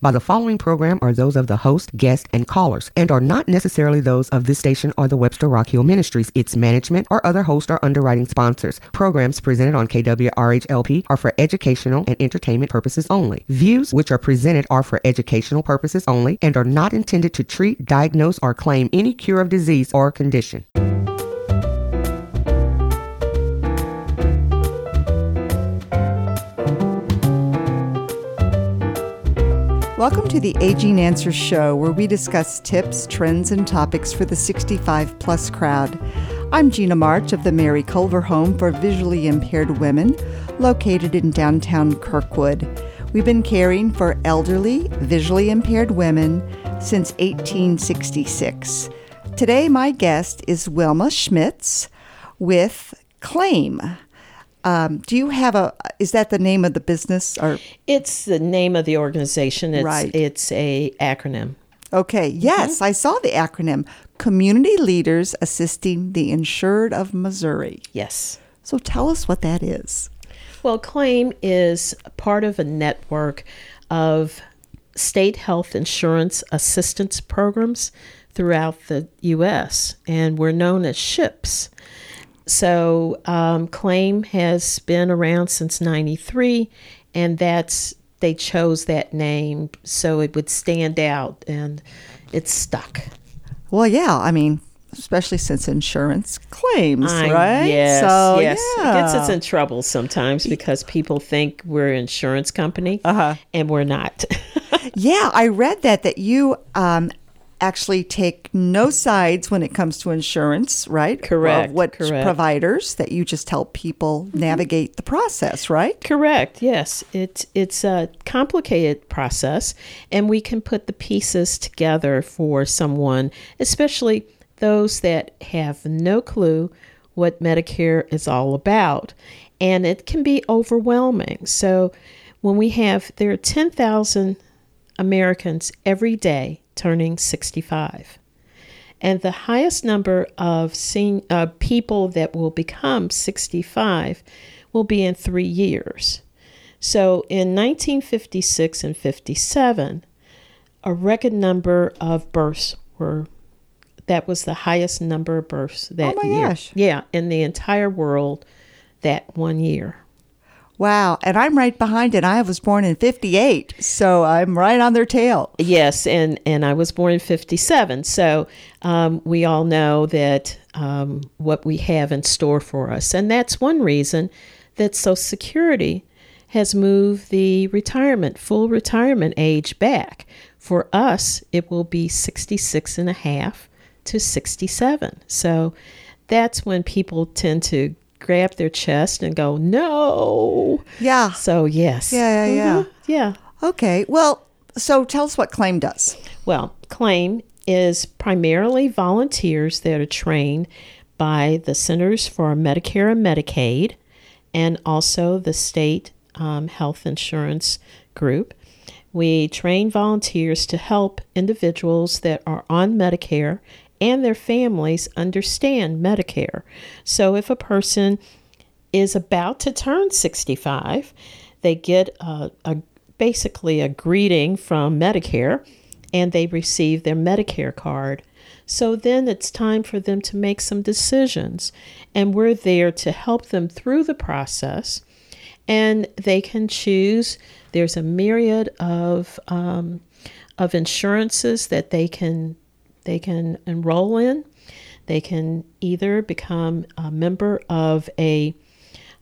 by the following program are those of the host, guest, and callers, and are not necessarily those of this station or the Webster Rock Hill Ministries, its management, or other host or underwriting sponsors. Programs presented on KWRHLP are for educational and entertainment purposes only. Views which are presented are for educational purposes only and are not intended to treat, diagnose, or claim any cure of disease or condition. Welcome to the Aging Answers Show, where we discuss tips, trends, and topics for the 65 plus crowd. I'm Gina March of the Mary Culver Home for Visually Impaired Women, located in downtown Kirkwood. We've been caring for elderly, visually impaired women since 1866. Today, my guest is Wilma Schmitz with Claim. Um, do you have a? Is that the name of the business or? It's the name of the organization. It's, Right. It's a acronym. Okay, yes, I saw the acronym Community Leaders Assisting the Insured of Missouri. Yes. So tell us what that is. Well, CLAIM is part of a network of state health insurance assistance programs throughout the U.S., and we're known as SHIPS. So, um, CLAIM has been around since 93, and that's they chose that name so it would stand out, and it's stuck. Well, yeah, I mean, especially since insurance claims, I- right? Yes, so, yes. yeah. It gets us in trouble sometimes because people think we're an insurance company, Uh-huh. and we're not. yeah, I read that that you um, actually take no sides when it comes to insurance, right? Correct, Of what correct. providers that you just help people mm-hmm. navigate the process, right? Correct. Yes, it's it's a complicated process, and we can put the pieces together for someone, especially those that have no clue what Medicare is all about, and it can be overwhelming. So, when we have there are ten thousand Americans every day turning sixty-five. And the highest number of sen- uh, people that will become 65 will be in three years. So in 1956 and 57, a record number of births were. That was the highest number of births that my year. gosh. Yeah, in the entire world that one year. Wow. And I'm right behind it. I was born in 58, so I'm right on their tail. Yes, and and I was born in '57, so um, we all know that um, what we have in store for us, and that's one reason that Social Security has moved the retirement full retirement age back. For us, it will be 66 and a half to 67. So that's when people tend to grab their chest and go, "No." Yeah. So yes. Yeah, yeah, yeah. Mhm, yeah. Okay. Well, so tell us what claim does. Well, claim is primarily volunteers that are trained by the Centers for Medicare and Medicaid and also the state um, health insurance group. We train volunteers to help individuals that are on Medicare and their families understand Medicare. So if a person is about to turn 65, they get a, a basically a greeting from Medicare and they receive their Medicare card. So then it's time for them to make some decisions, and we're there to help them through the process. And they can choose. There's a myriad of um, of insurances that they can they can enroll in. They can either become a member of a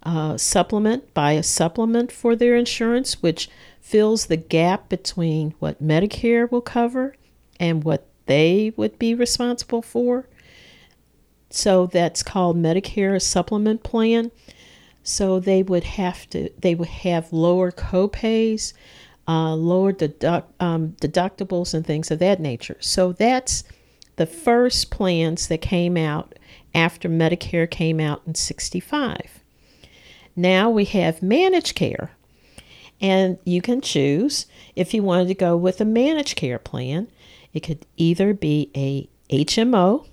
uh, supplement, buy a supplement for their insurance, which fills the gap between what Medicare will cover and what they would be responsible for. So that's called Medicare Supplement Plan. So they would have to, they would have lower copays, uh, lower deduct, um, deductibles, and things of that nature. So that's the first plans that came out after Medicare came out in 65. Now we have managed care. And you can choose if you wanted to go with a managed care plan. It could either be a HMO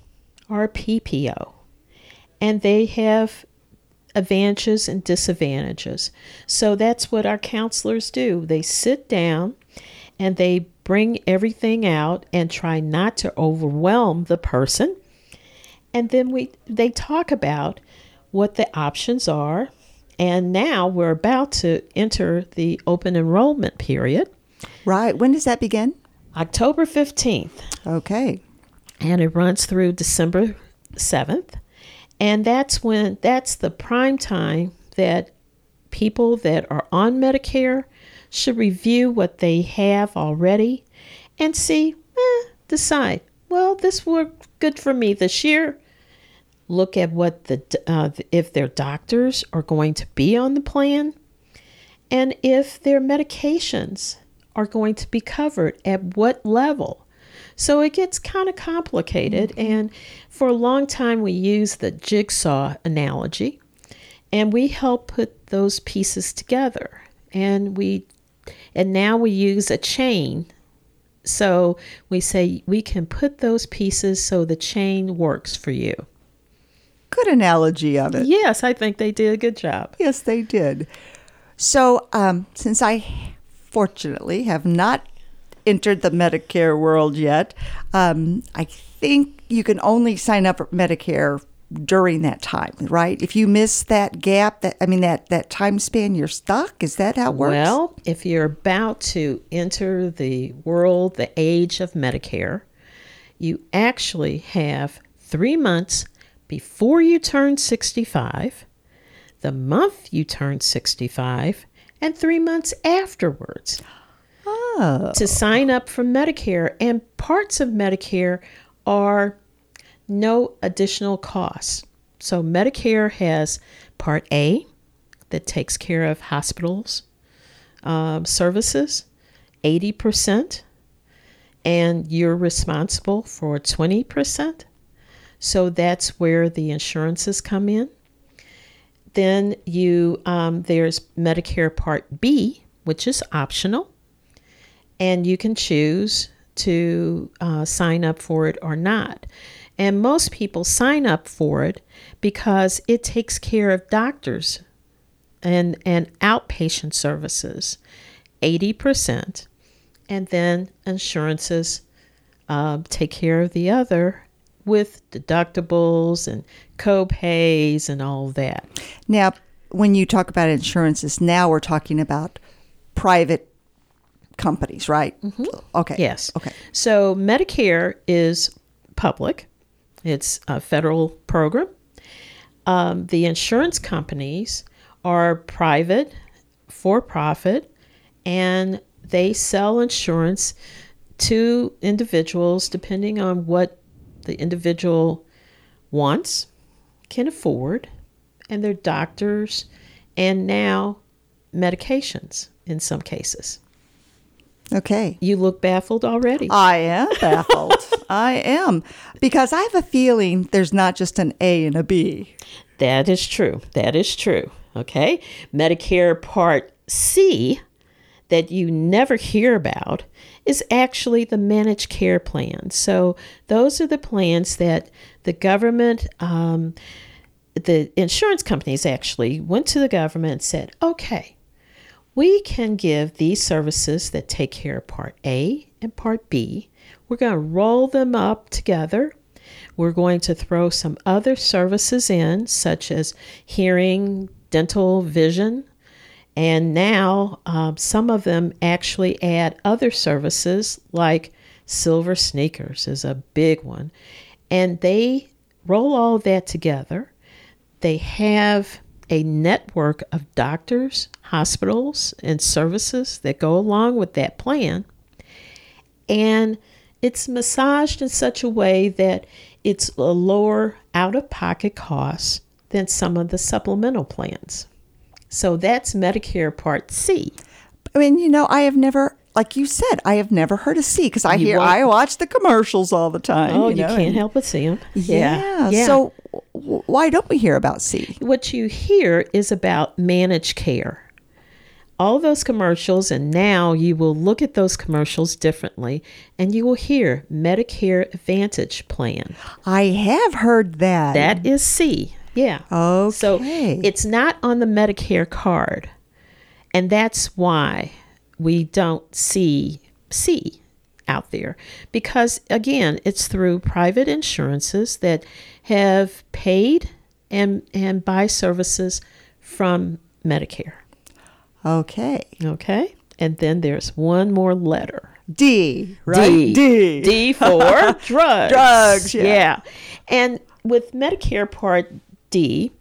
or a PPO. And they have advantages and disadvantages. So that's what our counselors do. They sit down and they bring everything out and try not to overwhelm the person. And then we they talk about what the options are. And now we're about to enter the open enrollment period. Right. When does that begin? October 15th. Okay. And it runs through December 7th. And that's when that's the prime time that people that are on Medicare should review what they have already and see, eh, decide, well, this worked good for me this year. Look at what the uh, if their doctors are going to be on the plan, and if their medications are going to be covered at what level. So it gets kind of complicated. Mm-hmm. And for a long time, we used the jigsaw analogy, and we help put those pieces together. And we, and now we use a chain. So we say we can put those pieces so the chain works for you. Good analogy of it. Yes, I think they did a good job. Yes, they did. So, um, since I fortunately have not entered the Medicare world yet, um, I think you can only sign up for Medicare during that time, right? If you miss that gap, that I mean that that time span, you're stuck. Is that how it works? Well, if you're about to enter the world, the age of Medicare, you actually have three months before you turn 65, the month you turn 65, and three months afterwards. Oh. To sign up for Medicare, and parts of Medicare are no additional costs. So, Medicare has Part A that takes care of hospitals um, services, 80%, and you're responsible for 20%. So that's where the insurances come in. Then you um, there's Medicare Part B, which is optional, and you can choose to uh, sign up for it or not. And most people sign up for it because it takes care of doctors and, and outpatient services, 80%, and then insurances uh, take care of the other with deductibles and co-pays and all that. Now, when you talk about insurances, now we're talking about private companies, right? Mm-hmm. Okay. Yes. Okay. So Medicare is public. It's a federal program. Um, the insurance companies are private, for profit, and they sell insurance to individuals depending on what the individual wants, can afford, and their doctors, and now medications in some cases. Okay. You look baffled already. I am baffled. I am. Because I have a feeling there's not just an A and a B. That is true. That is true. Okay. Medicare Part C that you never hear about is actually the managed care plan. So those are the plans that the government, um, the insurance companies actually went to the government and said, okay, we can give these services that take care of Part A and Part B. We're going to roll them up together. We're going to throw some other services in, such as hearing, dental, vision, and now um, some of them actually add other services like silver sneakers is a big one. And they roll all that together. They have a network of doctors, hospitals, and services that go along with that plan. And it's massaged in such a way that it's a lower out of pocket cost than some of the supplemental plans. So that's Medicare Part C. I mean, you know, I have never, like you said, I have never heard of C because I You hear, won't- I watch the commercials all the time. Oh, you, know, can't and- help but see them. Yeah. So w- why don't we hear about C? what you hear is about managed care. All those commercials, and now you will look at those commercials differently, and you will hear Medicare Advantage Plan. I have heard that. That is C. Yeah. Okay. So it's not on the Medicare card. And that's why we don't see see out there because again it's through private insurances that have paid and and buy services from medicare Okay. okay and then there's one more letter D, right? D. D. D for drugs. Drugs, yeah. And with Medicare Part D,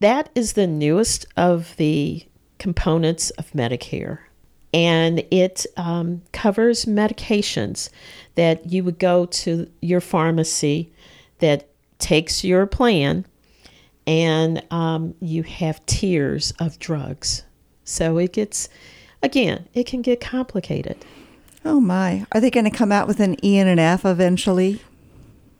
that is the newest of the components of Medicare. And it um, covers medications that you would go to your pharmacy that takes your plan, and um, you have tiers of drugs. So it gets, again, it can get complicated. Oh my. Are they going to come out with an E and an F eventually?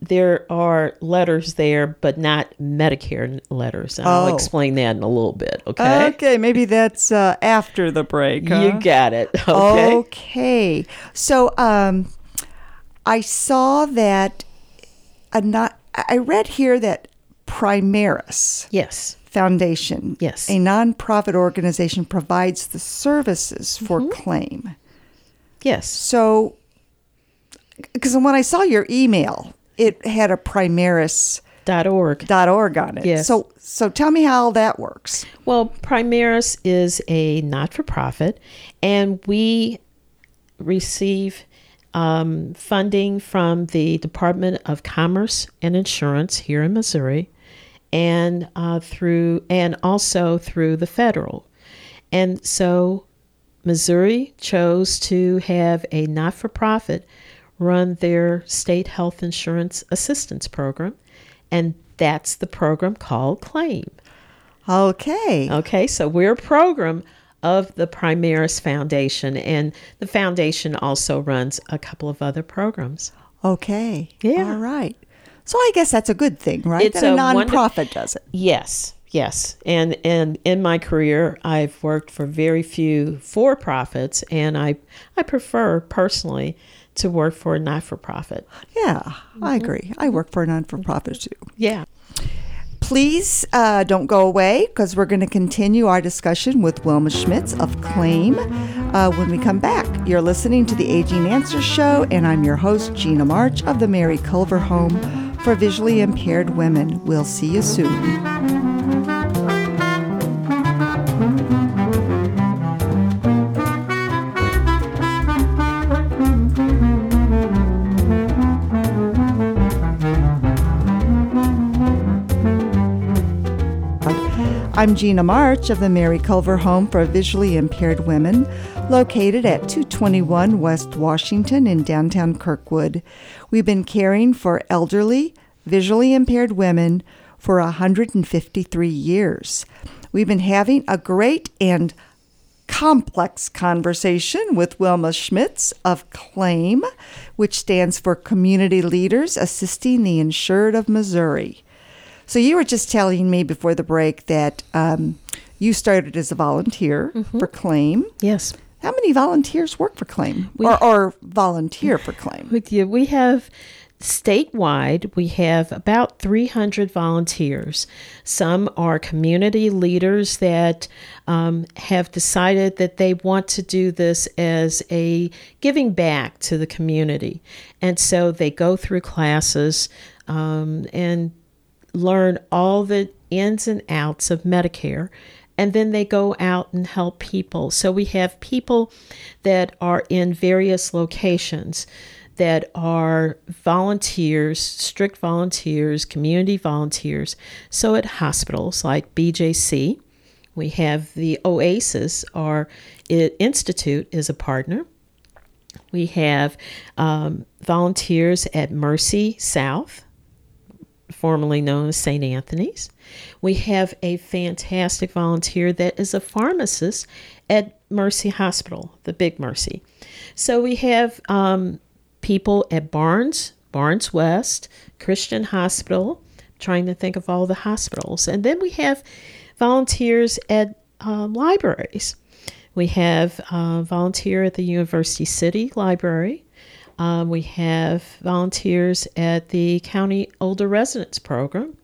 There are letters there, but not Medicare letters. And I'll Oh. explain that in a little bit. Okay. Okay, maybe that's uh, after the break. huh? You got it. Okay. Okay. So um, I saw that a not. I read here that Primaris Yes. Foundation, Yes. a nonprofit organization, provides the services for Mm-hmm. claim. Yes. So, because when I saw your email, it had a Primaris Dot org. dot org on it. Yes. So, so tell me how that works. Well, Primaris is a not for profit, and we receive um, funding from the Department of Commerce and Insurance here in Missouri, and uh, through and also through the federal. And so, Missouri chose to have a not for profit run their state health insurance assistance program, and that's the program called Claim. Okay. Okay, so we're a program of the Primaris Foundation, and the foundation also runs a couple of other programs. Okay. Yeah. All right. So I guess that's a good thing, right? It's that a, a wonder- nonprofit does it. Yes, yes, and and in my career, I've worked for very few for profits, and I I prefer personally to work for a not for profit. Yeah, Mm-hmm. I agree. I work for a non-for-profit too. Yeah. Please uh, don't go away because we're going to continue our discussion with Wilma Schmitz of Claim uh, when we come back. You're listening to the Aging Answer Show, and I'm your host, Gina March of the Mary Culver Home for Visually Impaired Women. We'll see you soon. I'm Gina March of the Mary Culver Home for Visually Impaired Women, located at 221 West Washington in downtown Kirkwood. We've been caring for elderly, visually impaired women for 153 years. We've been having a great and complex conversation with Wilma Schmitz of CLAIM, which stands for Community Leaders Assisting the Insured of Missouri. So you were just telling me before the break that um, you started as a volunteer for Claim. Yes. How many volunteers work for Claim We- or, or volunteer for Claim? with you. We have statewide, we have about 300 volunteers. Some are community leaders that um, have decided that they want to do this as a giving back to the community. And so they go through classes um, and learn all the ins and outs of Medicare. And then they go out and help people. So we have people that are in various locations that are volunteers, strict volunteers, community volunteers. So at hospitals like BJC, we have the Oasis, our institute is a partner. We have um, volunteers at Mercy South, formerly known as St. Anthony's. We have a fantastic volunteer that is a pharmacist at Mercy Hospital, the Big Mercy. So we have um, people at Barnes, Barnes West, Christian Hospital, trying to think of all the hospitals. And then we have volunteers at uh, libraries. We have a volunteer at the University City Library. Um, we have volunteers at the County Older Residents Program.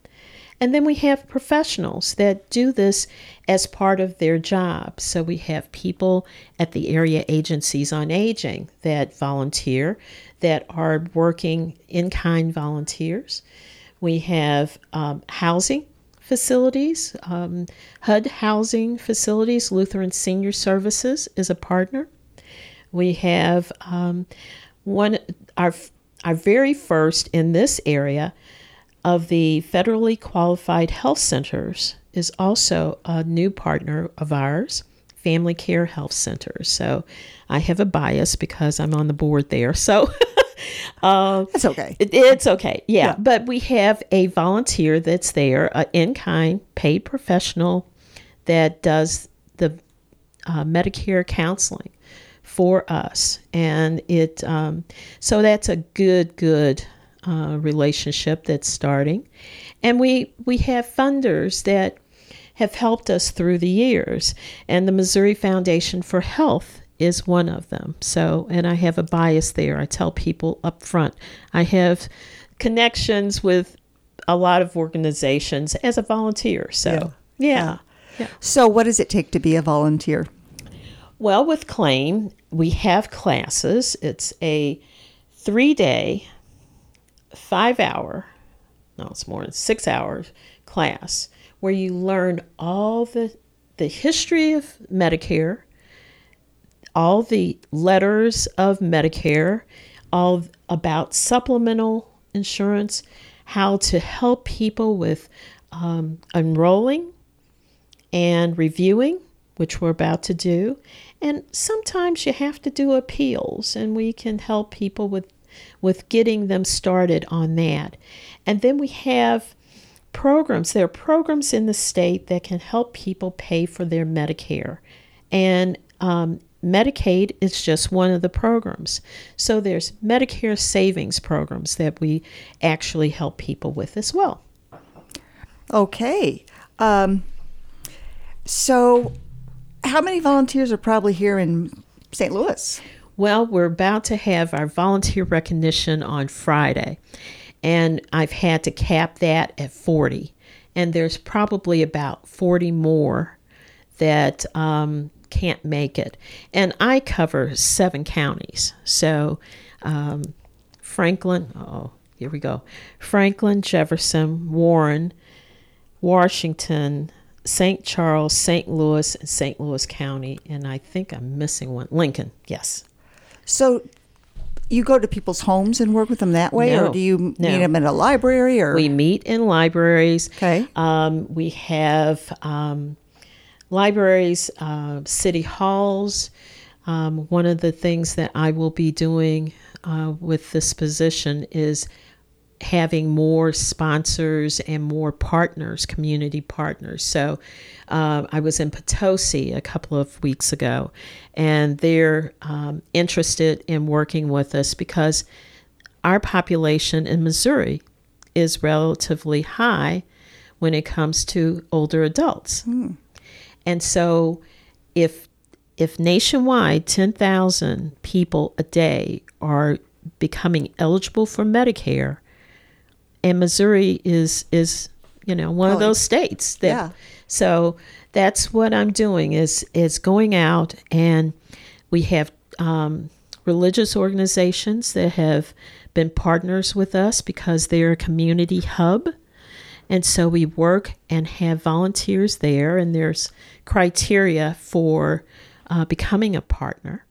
And then we have professionals that do this as part of their job. So we have people at the area agencies on aging that volunteer, that are working in kind volunteers. We have um, housing facilities, um, HUD housing facilities, Lutheran Senior Services is a partner. We have um, one our our very first in this area of the federally qualified health centers is also a new partner of ours, Family Care Health Centers. So I have a bias because I'm on the board there. So uh, that's okay. It, it's okay. Yeah. yeah. But we have a volunteer that's there, an in kind paid professional that does the uh, Medicare counseling for us. And it, um, so that's a good, good uh, relationship that's starting. And we, we have funders that have helped us through the years. And the Missouri Foundation for Health is one of them. So, and I have a bias there. I tell people up front, I have connections with a lot of organizations as a volunteer. So, yeah. yeah. yeah. So, what does it take to be a volunteer? Well, with Claim, we have classes. It's a three day, five hour, no, it's more than six hours class where you learn all the, the history of Medicare, all the letters of Medicare, all about supplemental insurance, how to help people with um, enrolling and reviewing, which we're about to do. And sometimes you have to do appeals, and we can help people with, with getting them started on that. And then we have programs. There are programs in the state that can help people pay for their Medicare. And um, Medicaid is just one of the programs. So there's Medicare savings programs that we actually help people with as well. Okay. Um, so, how many volunteers are probably here in St. Louis? Well, we're about to have our volunteer recognition on Friday, and I've had to cap that at 40. And there's probably about 40 more that um, can't make it. And I cover seven counties. So um, Franklin, oh, here we go Franklin, Jefferson, Warren, Washington, St. Charles, St. Louis, and St. Louis County. And I think I'm missing one Lincoln, yes. So you go to people's homes and work with them that way, no, or do you no. meet them in a library? Or we meet in libraries. Okay. Um, we have um, libraries, uh, city halls. Um, one of the things that I will be doing uh, with this position is having more sponsors and more partners, community partners. So uh, I was in Potosi a couple of weeks ago, and they're um, interested in working with us because our population in Missouri is relatively high when it comes to older adults. Mm. And so if if nationwide 10,000 people a day are becoming eligible for Medicare and Missouri is is you know one of those states that yeah. so that's what I'm doing is is going out and we have um, religious organizations that have been partners with us because they're a community hub and so we work and have volunteers there, and there's criteria for uh, becoming a partner.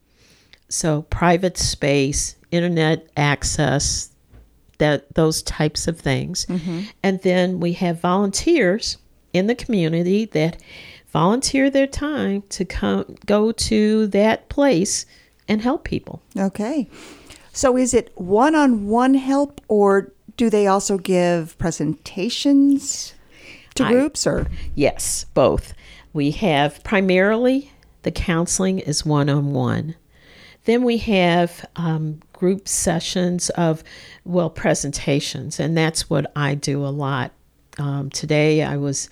So private space, internet access, that those types of things. Mm-hmm. And then we have volunteers in the community that volunteer their time to come go to that place and help people. Okay. So is it one-on-one help or do they also give presentations to I, groups or yes both we have primarily the counseling is one-on-one then we have um, group sessions of well presentations and that's what i do a lot um, today i was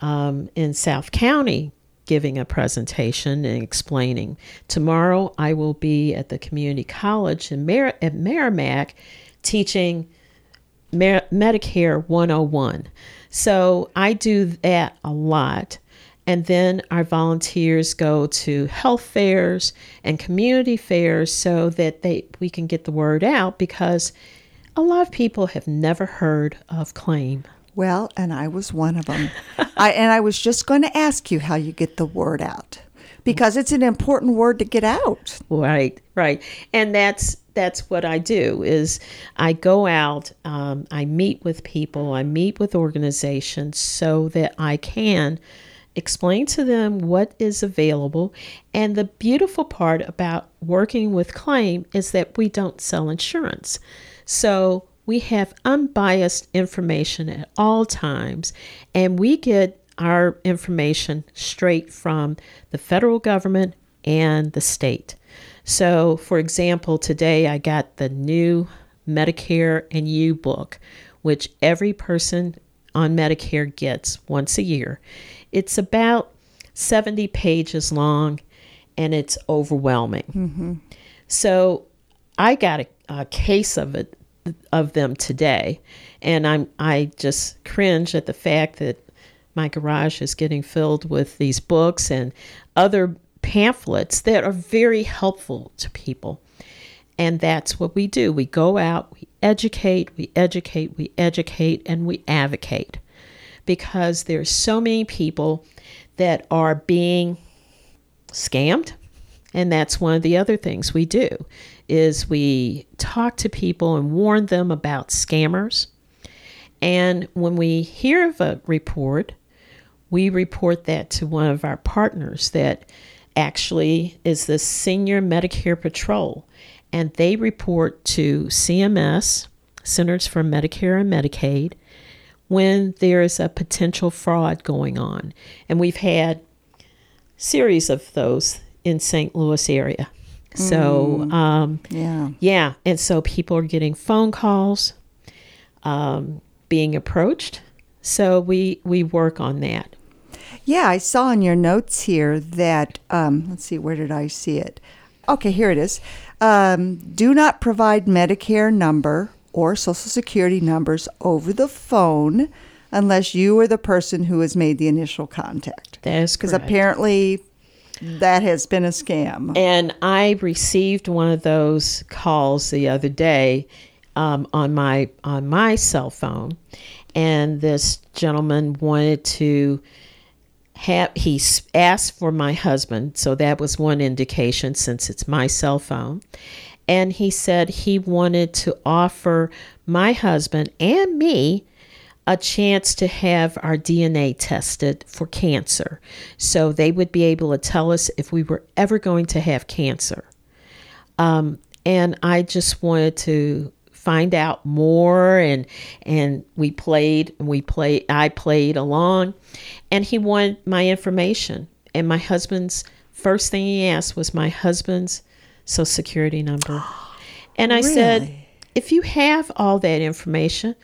um, in south county giving a presentation and explaining tomorrow i will be at the community college in Mer- at Meramec teaching Mer- Medicare 101. So I do that a lot. And then our volunteers go to health fairs and community fairs so that they we can get the word out because a lot of people have never heard of claim. Well, and I was one of them. I, and I was just going to ask you how you get the word out because it's an important word to get out. Right, right, and that's that's what I do. Is I go out, um, I meet with people, I meet with organizations so that I can explain to them what is available. And the beautiful part about working with claim is that we don't sell insurance, so we have unbiased information at all times, and we get our information straight from the federal government and the state. So, for example, today I got the new Medicare and You book, which every person on Medicare gets once a year. It's about 70 pages long and it's overwhelming. Mm-hmm. So, I got a, a case of it of them today, and I'm I just cringe at the fact that my garage is getting filled with these books and other pamphlets that are very helpful to people. And that's what we do. We go out, we educate, we educate, we educate, and we advocate because there's so many people that are being scammed and that's one of the other things we do is we talk to people and warn them about scammers. And when we hear of a report, we report that to one of our partners that actually is the Senior Medicare Patrol. And they report to CMS, Centers for Medicare and Medicaid, when there is a potential fraud going on. And we've had series of those in St. Louis area. So, um, Yeah. yeah, and so people are getting phone calls, um, being approached. So we we work on that. Yeah, I saw in your notes here that, um, let's see, where did I see it? Okay, here it is. Um, do not provide Medicare number or Social Security numbers over the phone unless you are the person who has made the initial contact. That is Because apparently that has been a scam. And I received one of those calls the other day um, on my on my cell phone, and this gentleman wanted to have he asked for my husband, so that was one indication since it's my cell phone, and he said he wanted to offer my husband and me a chance to have our DNA tested for cancer. So they would be able to tell us if we were ever going to have cancer. Um, and I just wanted to find out more and and we played we played I played along and he wanted my information and my husband's first thing he asked was my husband's social security number. And I said, if you have all that information,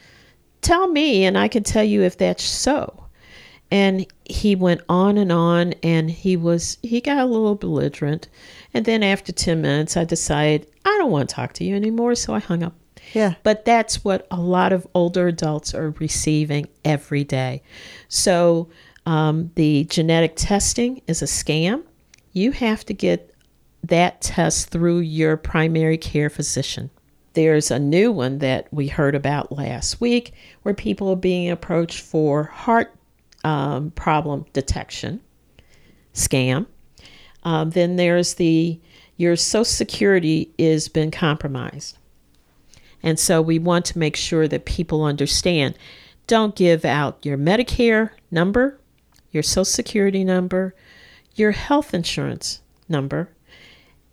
tell me and I can tell you if that's so. And he went on and on and he was he got a little belligerent. And then after 10 minutes I decided I don't want to talk to you anymore, so I hung up. Yeah. But that's what a lot of older adults are receiving every day. So um, the genetic testing is a scam. You have to get that test through your primary care physician. There's a new one that we heard about last week where people are being approached for heart um, problem detection scam. Um, then there's the your social security is been compromised. And so we want to make sure that people understand don't give out your Medicare number, your social security number, your health insurance number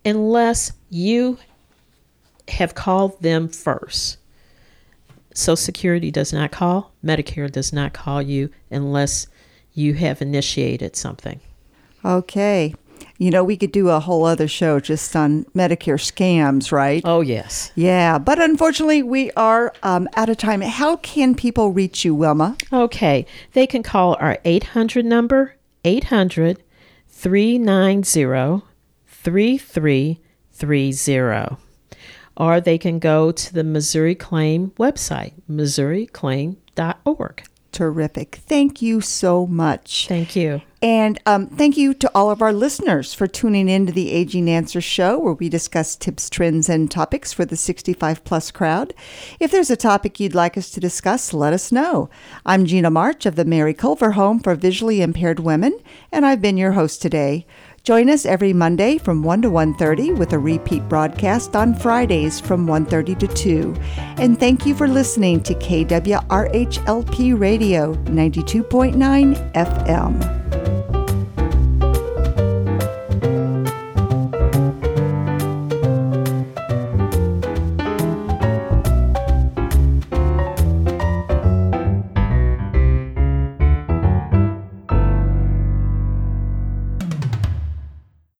unless you have called them first. Social Security does not call, Medicare does not call you unless you have initiated something. Okay. You know, we could do a whole other show just on Medicare scams, right? Oh, yes. Yeah, but unfortunately, we are um, out of time. How can people reach you, Wilma? Okay. They can call our 800 number, 800 390 3330. or they can go to the Missouri Claim website, missouriclaim.org. Terrific. Thank you so much. Thank you. And um, thank you to all of our listeners for tuning in to the Aging Answer Show, where we discuss tips, trends, and topics for the 65 plus crowd. If there's a topic you'd like us to discuss, let us know. I'm Gina March of the Mary Culver Home for Visually Impaired Women, and I've been your host today. Join us every Monday from 1 to 1:30 with a repeat broadcast on Fridays from 1:30 to 2. And thank you for listening to KWRHLP Radio 92.9 FM.